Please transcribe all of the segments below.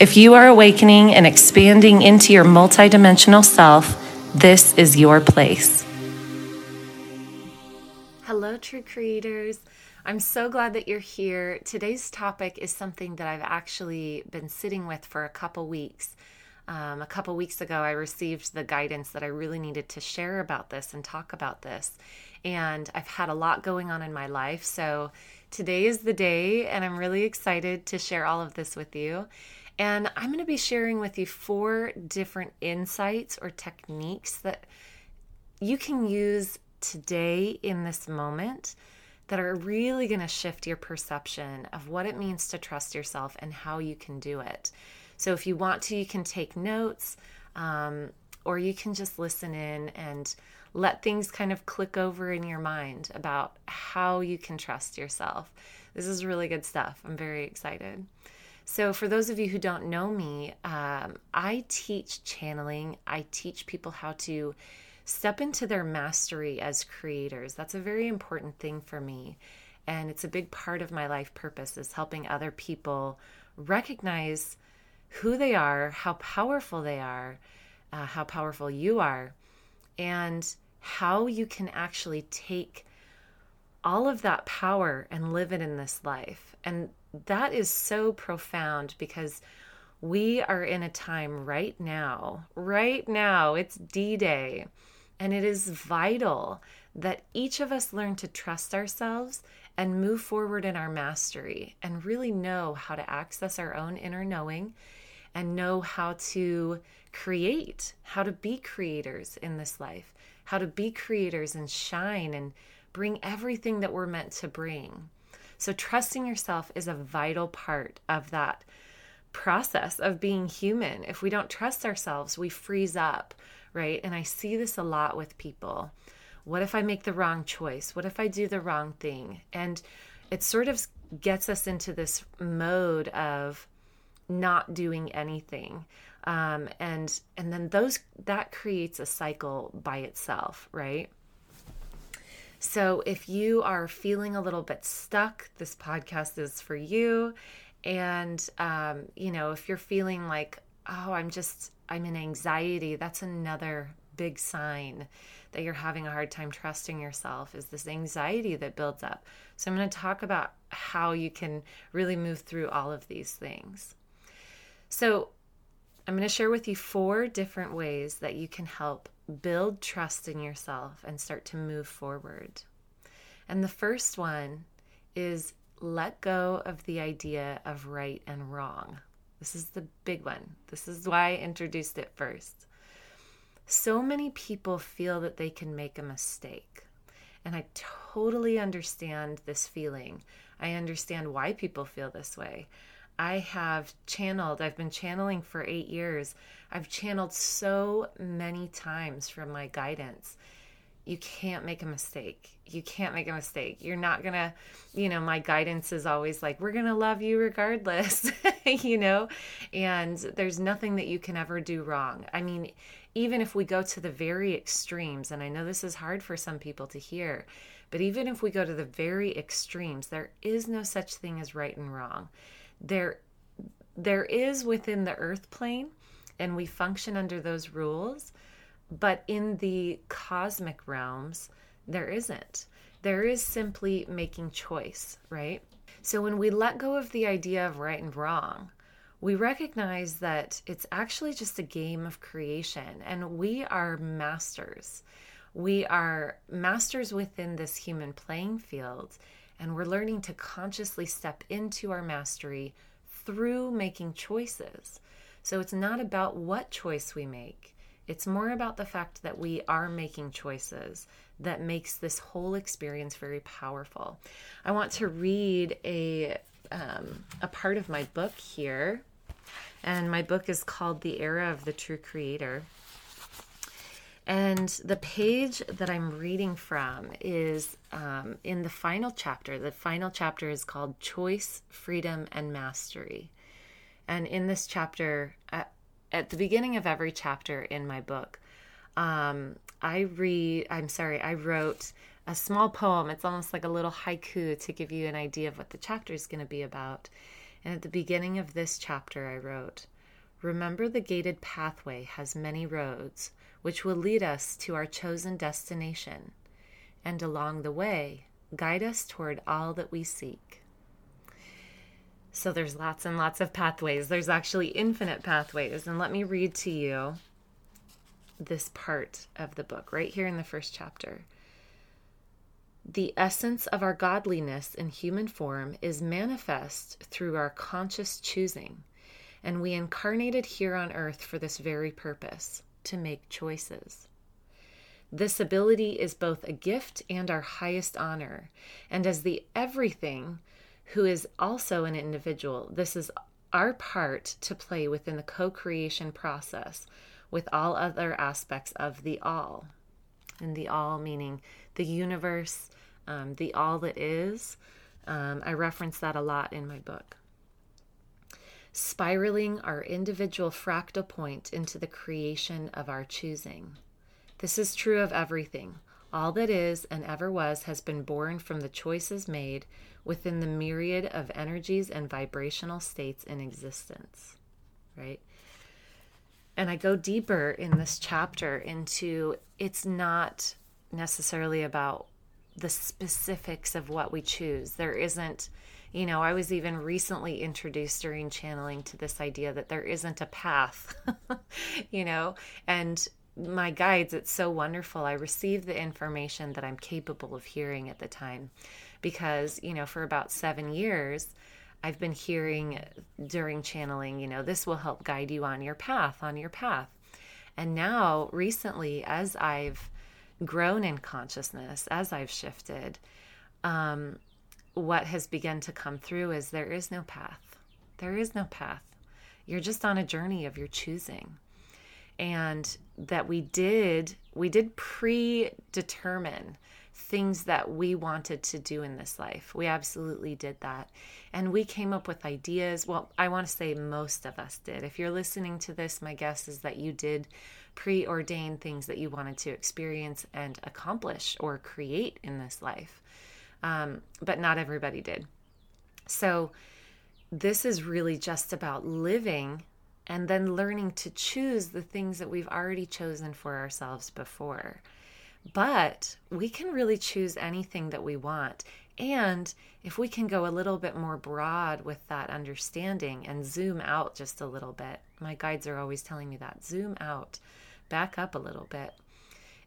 If you are awakening and expanding into your multidimensional self, this is your place. Hello, true creators. I'm so glad that you're here. Today's topic is something that I've actually been sitting with for a couple weeks. Um, a couple weeks ago, I received the guidance that I really needed to share about this and talk about this. And I've had a lot going on in my life. So today is the day, and I'm really excited to share all of this with you. And I'm going to be sharing with you four different insights or techniques that you can use today in this moment that are really going to shift your perception of what it means to trust yourself and how you can do it. So, if you want to, you can take notes um, or you can just listen in and let things kind of click over in your mind about how you can trust yourself. This is really good stuff. I'm very excited. So, for those of you who don't know me, um, I teach channeling. I teach people how to step into their mastery as creators. That's a very important thing for me. And it's a big part of my life purpose is helping other people recognize who they are, how powerful they are, uh, how powerful you are, and how you can actually take all of that power and live it in this life. And that is so profound because we are in a time right now, right now, it's D Day, and it is vital that each of us learn to trust ourselves and move forward in our mastery and really know how to access our own inner knowing and know how to create, how to be creators in this life, how to be creators and shine and bring everything that we're meant to bring. So, trusting yourself is a vital part of that process of being human. If we don't trust ourselves, we freeze up, right? And I see this a lot with people. What if I make the wrong choice? What if I do the wrong thing? And it sort of gets us into this mode of not doing anything. Um, and and then those that creates a cycle by itself, right? So if you are feeling a little bit stuck, this podcast is for you. And, um, you know, if you're feeling like, oh, I'm just, I'm in anxiety, that's another big sign that you're having a hard time trusting yourself is this anxiety that builds up. So I'm going to talk about how you can really move through all of these things. So I'm going to share with you four different ways that you can help build trust in yourself and start to move forward. And the first one is let go of the idea of right and wrong. This is the big one. This is why I introduced it first. So many people feel that they can make a mistake. And I totally understand this feeling. I understand why people feel this way. I have channeled, I've been channeling for eight years. I've channeled so many times from my guidance. You can't make a mistake. You can't make a mistake. You're not going to, you know, my guidance is always like, we're going to love you regardless, you know, and there's nothing that you can ever do wrong. I mean, even if we go to the very extremes, and I know this is hard for some people to hear, but even if we go to the very extremes, there is no such thing as right and wrong there there is within the earth plane and we function under those rules but in the cosmic realms there isn't. There is simply making choice right? So when we let go of the idea of right and wrong we recognize that it's actually just a game of creation and we are masters. We are masters within this human playing field and we're learning to consciously step into our mastery through making choices. So it's not about what choice we make. It's more about the fact that we are making choices that makes this whole experience very powerful. I want to read a um, a part of my book here. And my book is called The Era of the True Creator. And the page that I'm reading from is um, in the final chapter. The final chapter is called Choice, Freedom, and Mastery. And in this chapter, at, at the beginning of every chapter in my book, um, I read, I'm sorry, I wrote a small poem. It's almost like a little haiku to give you an idea of what the chapter is going to be about. And at the beginning of this chapter, I wrote, Remember the gated pathway has many roads, which will lead us to our chosen destination. And along the way, guide us toward all that we seek. So there's lots and lots of pathways. There's actually infinite pathways. And let me read to you this part of the book right here in the first chapter. The essence of our godliness in human form is manifest through our conscious choosing, and we incarnated here on earth for this very purpose to make choices. This ability is both a gift and our highest honor, and as the everything who is also an individual, this is our part to play within the co creation process with all other aspects of the all. And the all meaning the universe, um, the all that is. Um, I reference that a lot in my book. Spiraling our individual fractal point into the creation of our choosing. This is true of everything. All that is and ever was has been born from the choices made within the myriad of energies and vibrational states in existence. Right? And I go deeper in this chapter into it's not necessarily about the specifics of what we choose. There isn't, you know, I was even recently introduced during channeling to this idea that there isn't a path, you know, and my guides, it's so wonderful. I receive the information that I'm capable of hearing at the time because, you know, for about seven years, I've been hearing during channeling, you know, this will help guide you on your path, on your path. And now, recently, as I've grown in consciousness, as I've shifted, um, what has begun to come through is there is no path. There is no path. You're just on a journey of your choosing. And that we did, we did predetermine things that we wanted to do in this life. We absolutely did that. And we came up with ideas. Well, I want to say most of us did. If you're listening to this, my guess is that you did preordain things that you wanted to experience and accomplish or create in this life. Um, but not everybody did. So, this is really just about living and then learning to choose the things that we've already chosen for ourselves before. But we can really choose anything that we want. And if we can go a little bit more broad with that understanding and zoom out just a little bit, my guides are always telling me that zoom out, back up a little bit.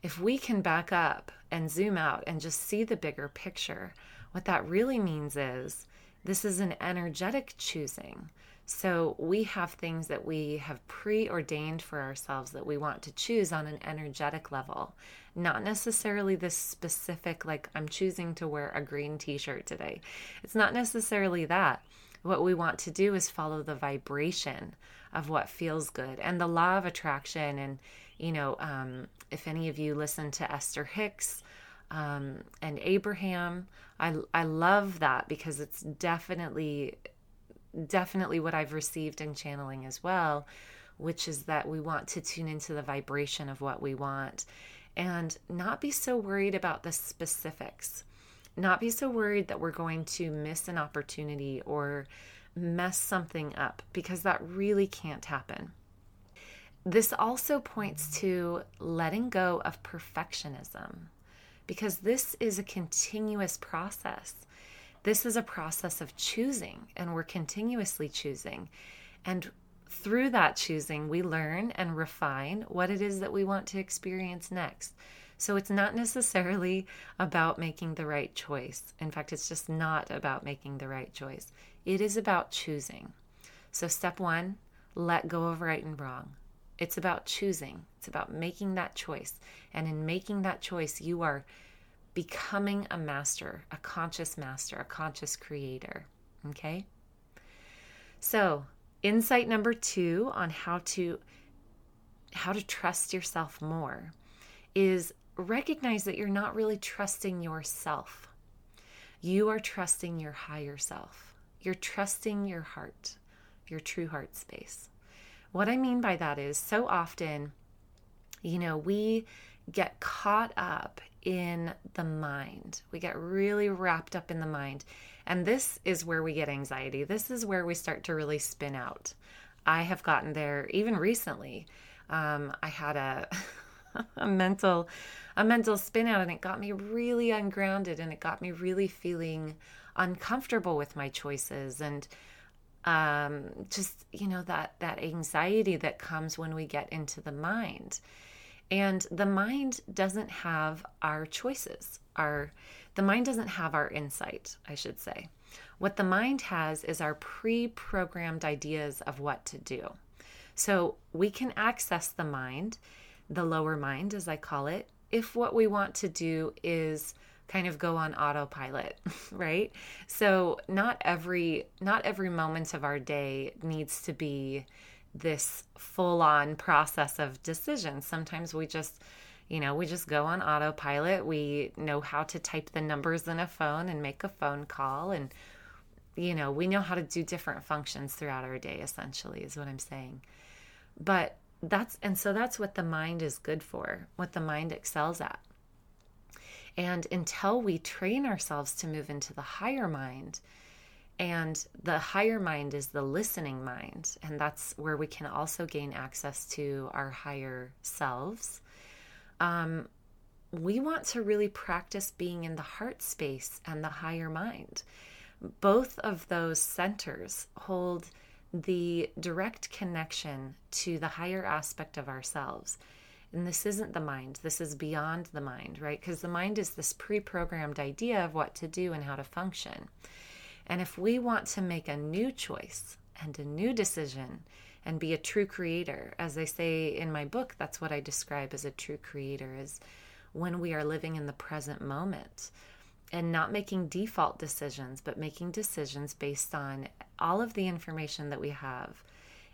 If we can back up and zoom out and just see the bigger picture, what that really means is this is an energetic choosing. So we have things that we have preordained for ourselves that we want to choose on an energetic level, not necessarily this specific, like I'm choosing to wear a green t shirt today. It's not necessarily that. What we want to do is follow the vibration of what feels good and the law of attraction. And, you know, um, if any of you listen to Esther Hicks, um, and Abraham. I I love that because it's definitely definitely what I've received in channeling as well, which is that we want to tune into the vibration of what we want and not be so worried about the specifics. Not be so worried that we're going to miss an opportunity or mess something up because that really can't happen. This also points to letting go of perfectionism because this is a continuous process. This is a process of choosing, and we're continuously choosing. And through that choosing, we learn and refine what it is that we want to experience next. So it's not necessarily about making the right choice. In fact, it's just not about making the right choice. It is about choosing. So, step one, let go of right and wrong. It's about choosing, it's about making that choice. And in making that choice, you are becoming a master, a conscious master, a conscious creator. Okay? So, Insight number 2 on how to how to trust yourself more is recognize that you're not really trusting yourself. You are trusting your higher self. You're trusting your heart, your true heart space. What I mean by that is so often, you know, we get caught up in the mind. We get really wrapped up in the mind. And this is where we get anxiety. This is where we start to really spin out. I have gotten there even recently. Um, I had a, a mental a mental spin out and it got me really ungrounded and it got me really feeling uncomfortable with my choices and um, just you know that that anxiety that comes when we get into the mind and the mind doesn't have our choices our the mind doesn't have our insight i should say. What the mind has is our pre-programmed ideas of what to do. So we can access the mind the lower mind as i call it if what we want to do is kind of go on autopilot right? So not every not every moment of our day needs to be this full on process of decision. sometimes we just you know we just go on autopilot. We know how to type the numbers in a phone and make a phone call. And you know we know how to do different functions throughout our day essentially is what i'm saying. But that's and so that's what the mind is good for what the mind excels at. And until we train ourselves to move into the higher mind, and the higher mind is the listening mind, and that's where we can also gain access to our higher selves. Um, we want to really practice being in the heart space and the higher mind. Both of those centers hold the direct connection to the higher aspect of ourselves. And this isn't the mind, this is beyond the mind, right? Because the mind is this pre programmed idea of what to do and how to function. And if we want to make a new choice and a new decision and be a true creator, as I say in my book, that's what I describe as a true creator is when we are living in the present moment and not making default decisions, but making decisions based on all of the information that we have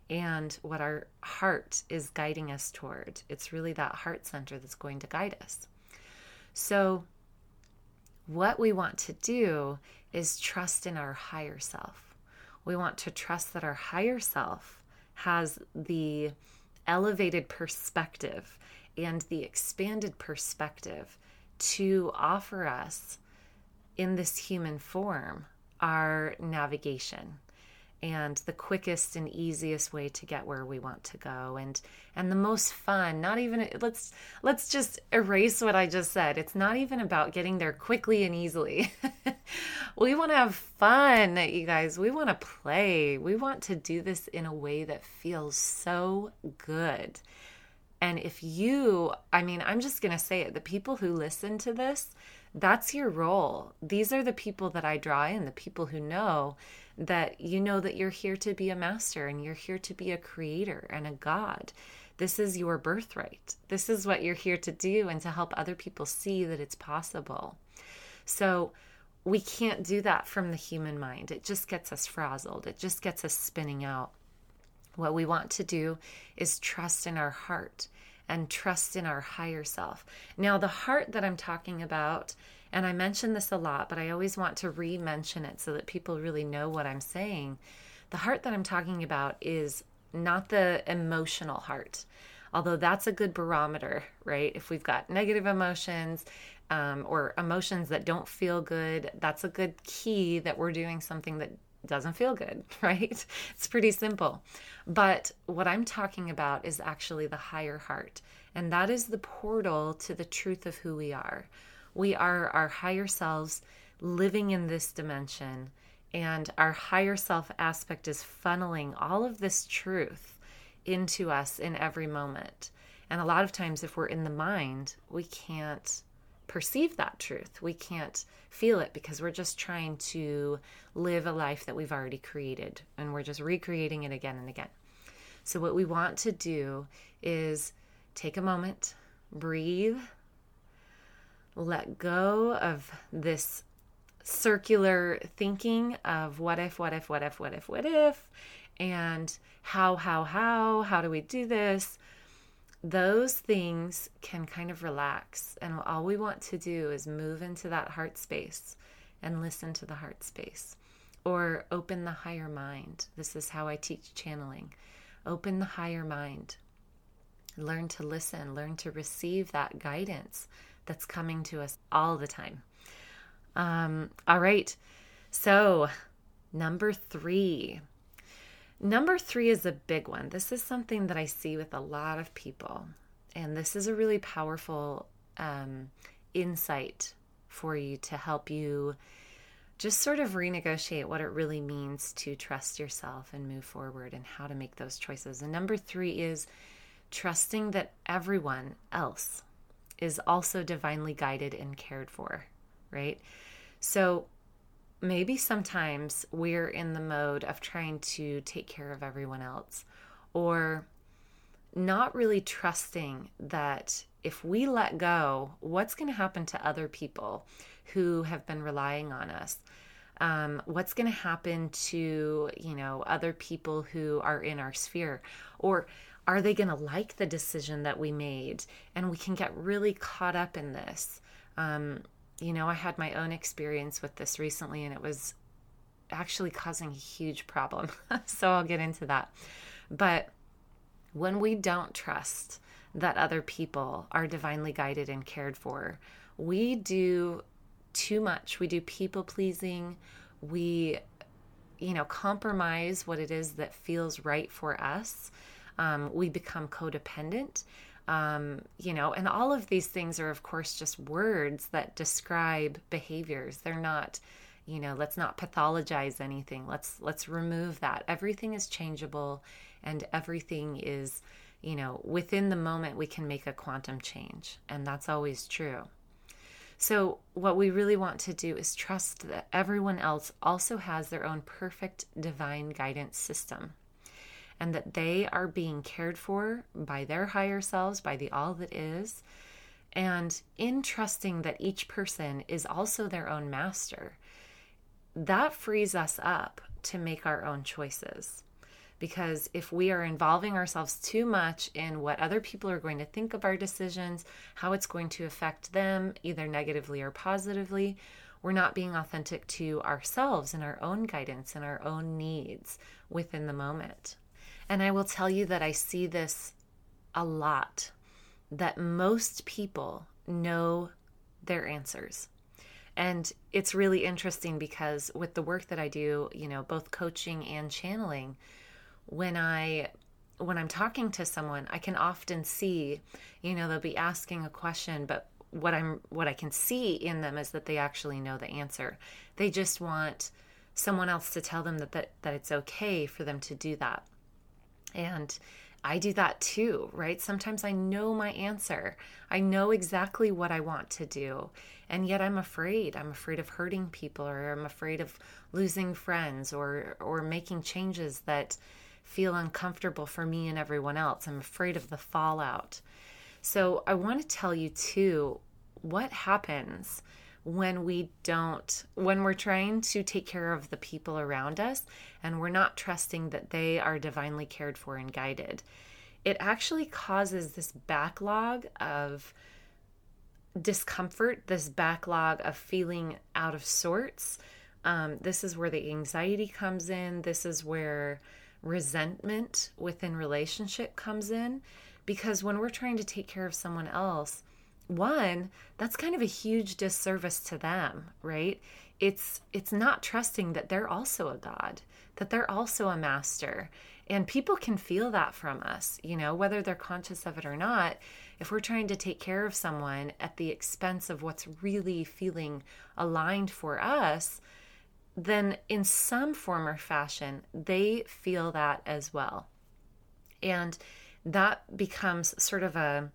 and what our heart is guiding us toward. It's really that heart center that's going to guide us. So, what we want to do is trust in our higher self. We want to trust that our higher self has the elevated perspective and the expanded perspective to offer us in this human form our navigation and the quickest and easiest way to get where we want to go. And and the most fun not even let's let's just erase what i just said. It's not even about getting there quickly and easily. We want to have fun you guys. We want to play. We want to do this in a way that feels so good. And if you i mean i'm just going to say it the people who listen to this that's your role. These are the people that i draw in the people who know that you know that you're here to be a master and you're here to be a creator and a God. This is your birthright. This is what you're here to do and to help other people see that it's possible. So, we can't do that from the human mind. It just gets us frazzled, it just gets us spinning out. What we want to do is trust in our heart and trust in our higher self. Now, the heart that I'm talking about and I mention this a lot, but I always want to re mention it so that people really know what I'm saying. The heart that I'm talking about is not the emotional heart, although that's a good barometer, right? If we've got negative emotions um, or emotions that don't feel good, that's a good key that we're doing something that doesn't feel good, right? It's pretty simple. But what I'm talking about is actually the higher heart, and that is the portal to the truth of who we are. We are our higher selves living in this dimension, and our higher self aspect is funneling all of this truth into us in every moment. And a lot of times, if we're in the mind, we can't perceive that truth. We can't feel it because we're just trying to live a life that we've already created and we're just recreating it again and again. So, what we want to do is take a moment, breathe, let go of this circular thinking of what if, what if, what if, what if, what if, and how, how, how, how do we do this? Those things can kind of relax. And all we want to do is move into that heart space and listen to the heart space or open the higher mind. This is how I teach channeling. Open the higher mind. Learn to listen, learn to receive that guidance that's coming to us all the time. Um, all right. So, number three. Number three is a big one. This is something that I see with a lot of people. And this is a really powerful um, insight for you to help you just sort of renegotiate what it really means to trust yourself and move forward and how to make those choices. And number three is trusting that everyone else is also divinely guided and cared for, right? So maybe sometimes we're in the mode of trying to take care of everyone else or not really trusting that if we let go, what's going to happen to other people who have been relying on us? Um, what's going to happen to you know other people who are in our sphere, or are they going to like the decision that we made? And we can get really caught up in this. Um, you know, I had my own experience with this recently, and it was actually causing a huge problem. so I'll get into that. But when we don't trust that other people are divinely guided and cared for, we do too much. We do people pleasing. We, you know, compromise what it is that feels right for us. Um, we become codependent. Um, you know, and all of these things are, of course, just words that describe behaviors. They're not, you know, let's not pathologize anything. Let's let's remove that. Everything is changeable, and everything is, you know, within the moment we can make a quantum change, and that's always true. So, what we really want to do is trust that everyone else also has their own perfect divine guidance system and that they are being cared for by their higher selves, by the all that is. And in trusting that each person is also their own master, that frees us up to make our own choices. Because if we are involving ourselves too much in what other people are going to think of our decisions, how it's going to affect them, either negatively or positively, we're not being authentic to ourselves and our own guidance and our own needs within the moment. And I will tell you that I see this a lot that most people know their answers. And it's really interesting because with the work that I do, you know, both coaching and channeling, when I when I'm talking to someone, I can often see, you know, they'll be asking a question, but what I'm what I can see in them is that they actually know the answer. They just want someone else to tell them that that, that it's okay for them to do that. And I do that too, right? Sometimes I know my answer. I know exactly what I want to do. And yet I'm afraid. I'm afraid of hurting people or I'm afraid of losing friends or or making changes that feel uncomfortable for me and everyone else. I'm afraid of the fallout. So I want to tell you too what happens when we don't, when we're trying to take care of the people around us and we're not trusting that they are divinely cared for and guided. It actually causes this backlog of discomfort, this backlog of feeling out of sorts. Um, this is where the anxiety comes in. This is where resentment within relationship comes in because when we're trying to take care of someone else one that's kind of a huge disservice to them right? It's it's not trusting that they're also a god that they're also a master. And people can feel that from us you know whether they're conscious of it or not. If we're trying to take care of someone at the expense of what's really feeling aligned for us then in some form or fashion, they feel that as well. And that becomes sort of a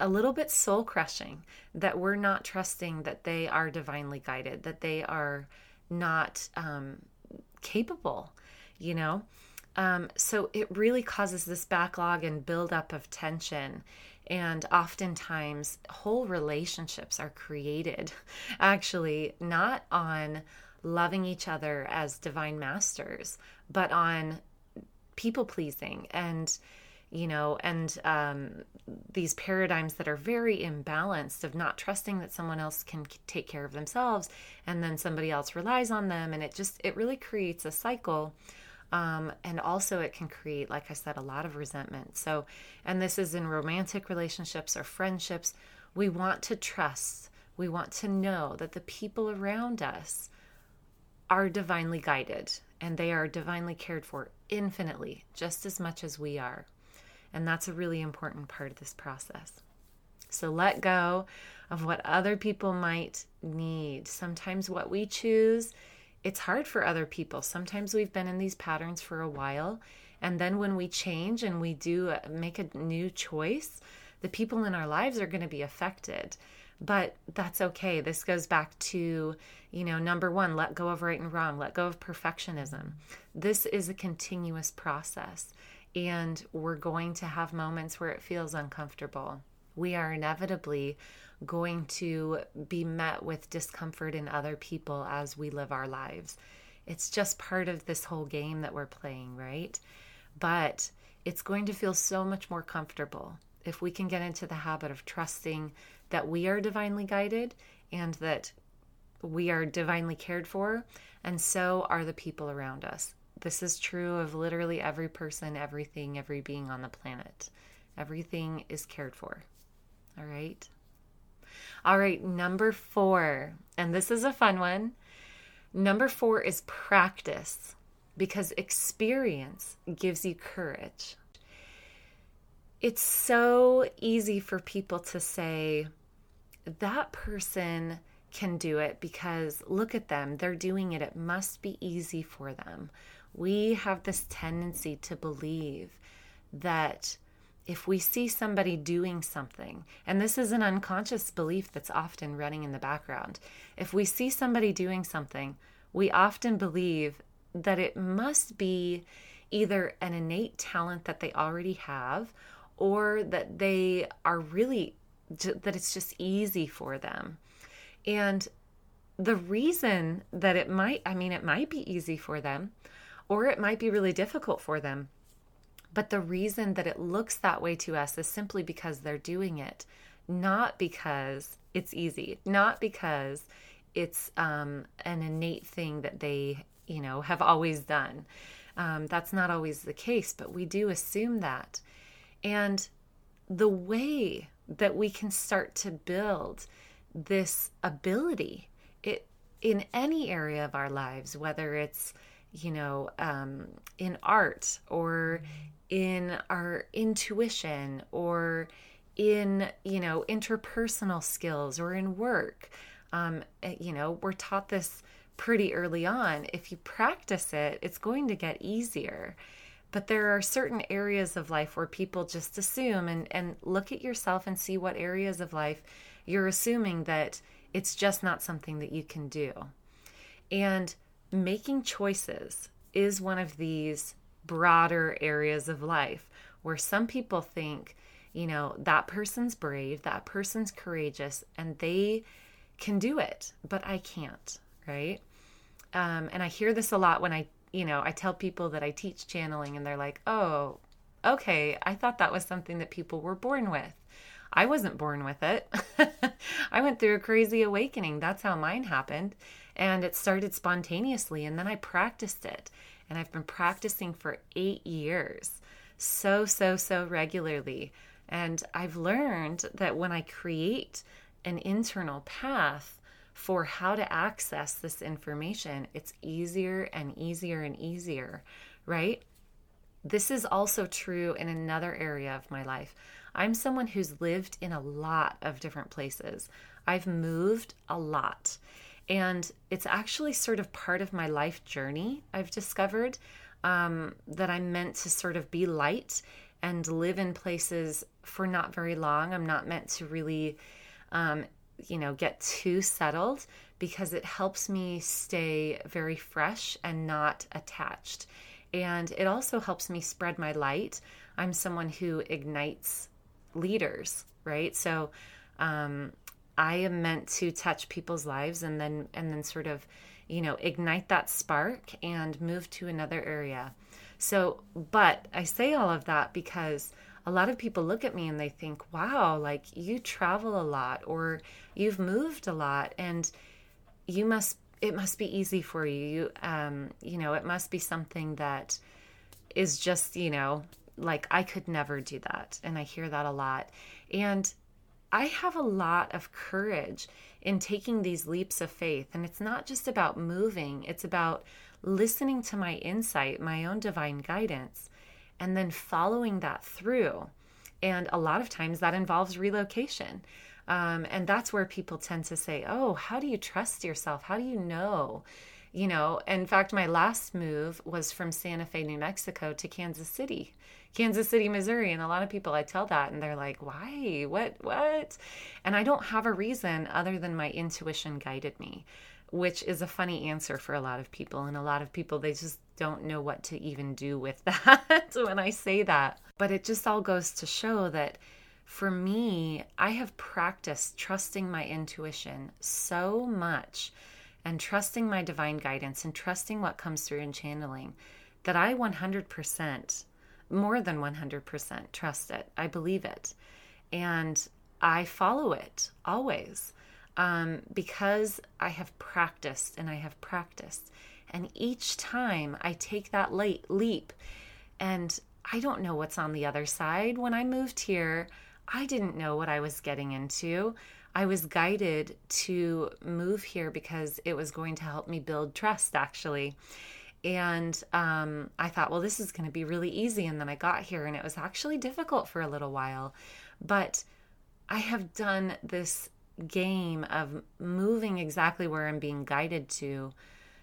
a little bit soul crushing that we're not trusting that they are divinely guided, that they are not um, capable, you know? Um, so it really causes this backlog and buildup of tension. And oftentimes, whole relationships are created actually not on loving each other as divine masters, but on people pleasing and you know, and um, these paradigms that are very imbalanced of not trusting that someone else can take care of themselves and then somebody else relies on them. And it just, it really creates a cycle. Um, and also, it can create, like I said, a lot of resentment. So, and this is in romantic relationships or friendships. We want to trust, we want to know that the people around us are divinely guided and they are divinely cared for infinitely, just as much as we are. And that's a really important part of this process. So let go of what other people might need. Sometimes what we choose, it's hard for other people. Sometimes we've been in these patterns for a while. And then when we change and we do uh, make a new choice, the people in our lives are going to be affected. But that's okay. This goes back to, you know, number one, let go of right and wrong, let go of perfectionism. This is a continuous process and we're going to have moments where it feels uncomfortable. We are inevitably going to be met with discomfort in other people as we live our lives. It's just part of this whole game that we're playing, right? But it's going to feel so much more comfortable if we can get into the habit of trusting that we are divinely guided and that we are divinely cared for, and so are the people around us. This is true of literally every person, everything, every being on the planet. Everything is cared for. All right. All right, number four, and this is a fun one. Number four is practice because experience gives you courage. It's so easy for people to say, that person can do it because look at them, they're doing it, it must be easy for them we have this tendency to believe that if we see somebody doing something, and this is an unconscious belief that's often running in the background, if we see somebody doing something, we often believe that it must be either an innate talent that they already have or that they are really, that it's just easy for them. And the reason that it might, I mean, it might be easy for them or it might be really difficult for them. But the reason that it looks that way to us is simply because they're doing it, not because it's easy, not because it's um, an innate thing that they, you know, have always done. Um, that's not always the case, but we do assume that. And the way that we can start to build this ability it in any area of our lives, whether it's you know, um, in art or in our intuition or in, you know, interpersonal skills or in work. Um, eh, you know, we're taught this pretty early on. If you practice it, it's going to get easier. But there are certain areas of life where people just assume and, and look at yourself and see what areas of life you're assuming that it's just not something that you can do. And making choices is one of these broader areas of life where some people think, you know, that person's brave, that person's courageous, and they can do it, but I can't, right? Um, and I hear this a lot when I, you know, I tell people that I teach channeling, and they're like, oh, okay, I thought that was something that people were born with. I wasn't born with it. I went through a crazy awakening. That's how mine happened. And it started spontaneously. And then I practiced it. And I've been practicing for eight years, so, so, so regularly. And I've learned that when I create an internal path for how to access this information, it's easier and easier and easier, right? This is also true in another area of my life. I'm someone who's lived in a lot of different places. I've moved a lot. And it's actually sort of part of my life journey, I've discovered um, that I'm meant to sort of be light and live in places for not very long. I'm not meant to really, um, you know, get too settled because it helps me stay very fresh and not attached. And it also helps me spread my light. I'm someone who ignites leaders, right? So um, I am meant to touch people's lives and then and then sort of, you know, ignite that spark and move to another area. So, but I say all of that because a lot of people look at me and they think, wow, like you travel a lot or you've moved a lot and you must, it must be easy for you. You, um, you know, it must be something that is just, you know, like I could never do that. And I hear that a lot. And I have a lot of courage in taking these leaps of faith. And it's not just about moving, it's about listening to my insight, my own divine guidance, and then following that through. And a lot of times that involves relocation. Um, and that's where people tend to say, Oh, how do you trust yourself? How do you know? You know, in fact, my last move was from Santa Fe, New Mexico to Kansas City. Kansas City, Missouri. And a lot of people I tell that and they're like, why? What? What? And I don't have a reason other than my intuition guided me, which is a funny answer for a lot of people. And a lot of people, they just don't know what to even do with that when I say that. But it just all goes to show that for me, I have practiced trusting my intuition so much and trusting my divine guidance and trusting what comes through in channeling that I 100% more than 100% trust it. I believe it. And I follow it always um, because I have practiced and I have practiced. And each time I take that late leap, and I don't know what's on the other side. When I moved here, I didn't know what I was getting into. I was guided to move here because it was going to help me build trust, actually. And um, I thought, well, this is going to be really easy. And then I got here and it was actually difficult for a little while. But I have done this game of moving exactly where I'm being guided to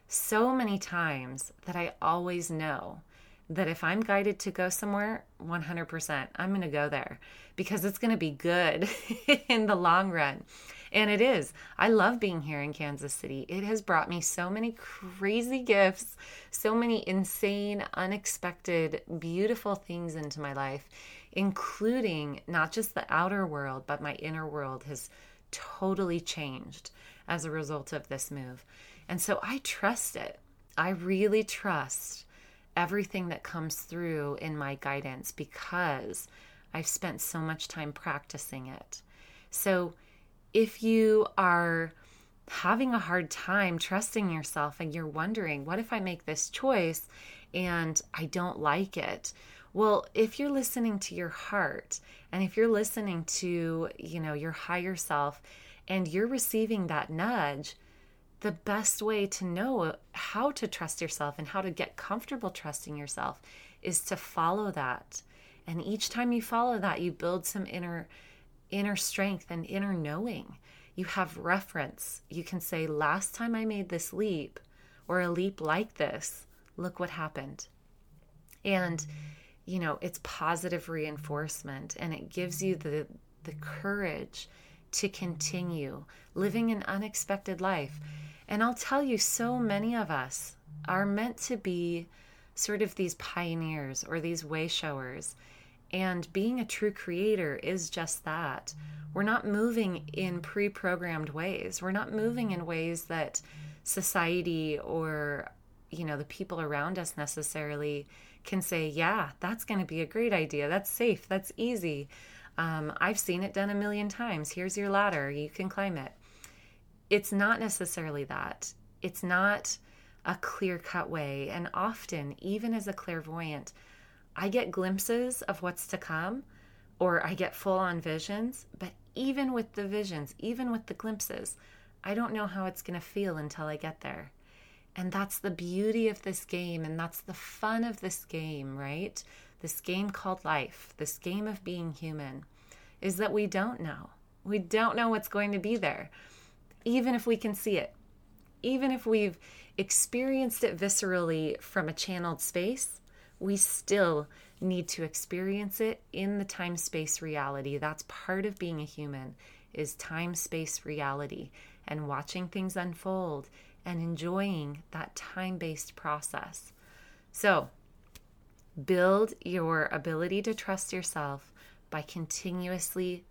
so many times that I always know that if I'm guided to go somewhere, 100%, I'm going to go there because it's going to be good in the long run. And it is. I love being here in Kansas City. It has brought me so many crazy gifts, so many insane, unexpected, beautiful things into my life, including not just the outer world, but my inner world has totally changed as a result of this move. And so I trust it. I really trust everything that comes through in my guidance because I've spent so much time practicing it. So if you are having a hard time trusting yourself and you're wondering, what if I make this choice and I don't like it? Well, if you're listening to your heart and if you're listening to, you know, your higher self and you're receiving that nudge, the best way to know how to trust yourself and how to get comfortable trusting yourself is to follow that. And each time you follow that, you build some inner inner strength and inner knowing. You have reference. You can say, last time I made this leap or a leap like this, look what happened. And, you know, it's positive reinforcement and it gives you the, the courage to continue living an unexpected life. And I'll tell you, so many of us are meant to be sort of these pioneers or these way showers and being a true creator is just that. We're not moving in pre programmed ways. We're not moving in ways that society or, you know, the people around us necessarily can say, yeah, that's going to be a great idea. That's safe. That's easy. Um, I've seen it done a million times. Here's your ladder. You can climb it. It's not necessarily that. It's not a clear cut way. And often, even as a clairvoyant, I get glimpses of what's to come or I get full on visions, but even with the visions, even with the glimpses, I don't know how it's going to feel until I get there. And that's the beauty of this game, and that's the fun of this game, right? This game called life, this game of being human, is that we don't know. We don't know what's going to be there, even if we can see it, even if we've experienced it viscerally from a channeled space we still need to experience it in the time space reality. That's part of being a human is time space reality and watching things unfold and enjoying that time-based process. So, build your ability to trust yourself by continuously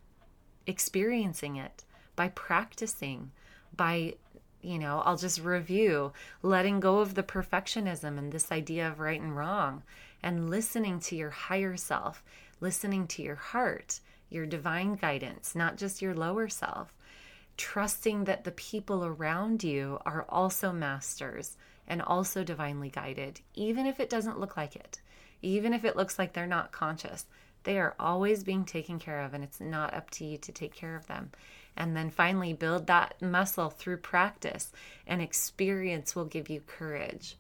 experiencing it, by practicing, by you know, I'll just review letting go of the perfectionism and this idea of right and wrong and listening to your higher self, listening to your heart, your divine guidance, not just your lower self. Trusting that the people around you are also masters and also divinely guided, even if it doesn't look like it, even if it looks like they're not conscious. They are always being taken care of, and it's not up to you to take care of them. And then finally, build that muscle through practice, and experience will give you courage.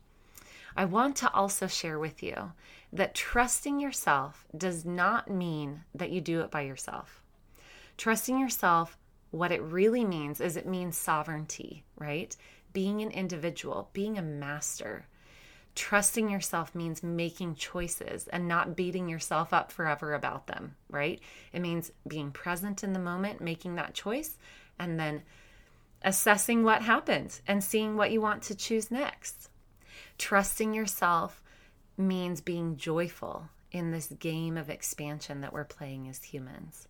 I want to also share with you that trusting yourself does not mean that you do it by yourself. Trusting yourself, what it really means is it means sovereignty, right? Being an individual, being a master. Trusting yourself means making choices and not beating yourself up forever about them, right? It means being present in the moment, making that choice, and then assessing what happened and seeing what you want to choose next. Trusting yourself means being joyful in this game of expansion that we're playing as humans.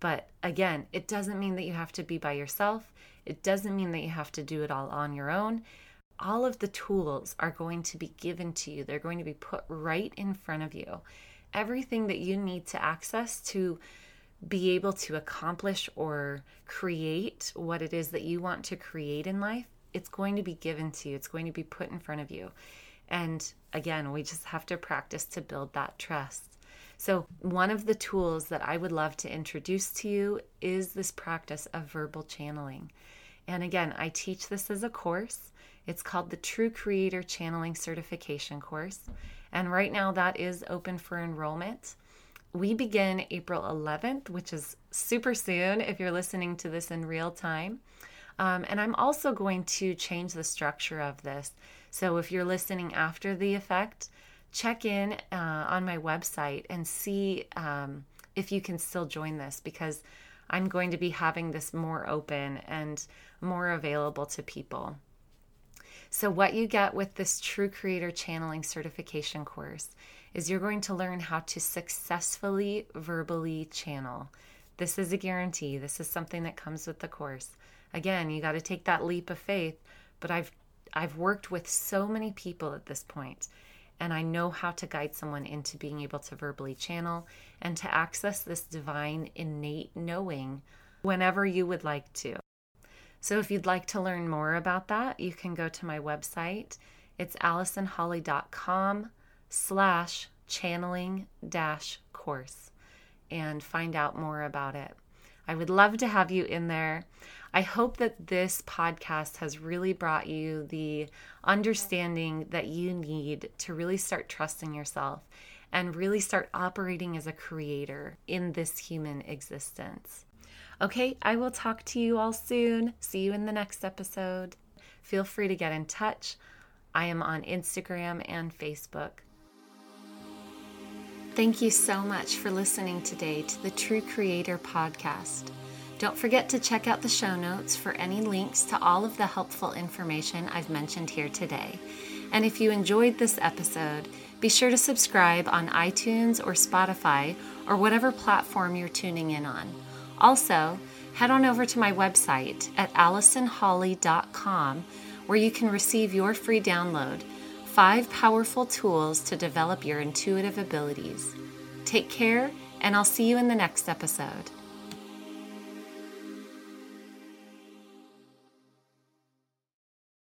But again, it doesn't mean that you have to be by yourself. It doesn't mean that you have to do it all on your own. All of the tools are going to be given to you, they're going to be put right in front of you. Everything that you need to access to be able to accomplish or create what it is that you want to create in life, it's going to be given to you, it's going to be put in front of you. And again, we just have to practice to build that trust. So, one of the tools that I would love to introduce to you is this practice of verbal channeling. And again, I teach this as a course. It's called the True Creator Channeling Certification Course. And right now, that is open for enrollment. We begin April 11th, which is super soon if you're listening to this in real time. Um, and I'm also going to change the structure of this. So if you're listening after the effect, check in uh, on my website and see um, if you can still join this because I'm going to be having this more open and more available to people. So, what you get with this True Creator Channeling Certification course is you're going to learn how to successfully verbally channel. This is a guarantee. This is something that comes with the course. Again, you got to take that leap of faith, but I've I've worked with so many people at this point, and I know how to guide someone into being able to verbally channel and to access this divine innate knowing whenever you would like to. So if you'd like to learn more about that, you can go to my website. It's allisonholley.com slash channeling dash course and find out more about it. I would love to have you in there. I hope that this podcast has really brought you the understanding that you need to really start trusting yourself and really start operating as a creator in this human existence. Okay, I will talk to you all soon. See you in the next episode. Feel free to get in touch. I am on Instagram and Facebook. Thank you so much for listening today to the True Creator podcast. Don't forget to check out the show notes for any links to all of the helpful information I've mentioned here today. And if you enjoyed this episode, be sure to subscribe on iTunes or Spotify or whatever platform you're tuning in on. Also, head on over to my website at allisonholley.com where you can receive your free download five powerful tools to develop your intuitive abilities. Take care, and I'll see you in the next episode.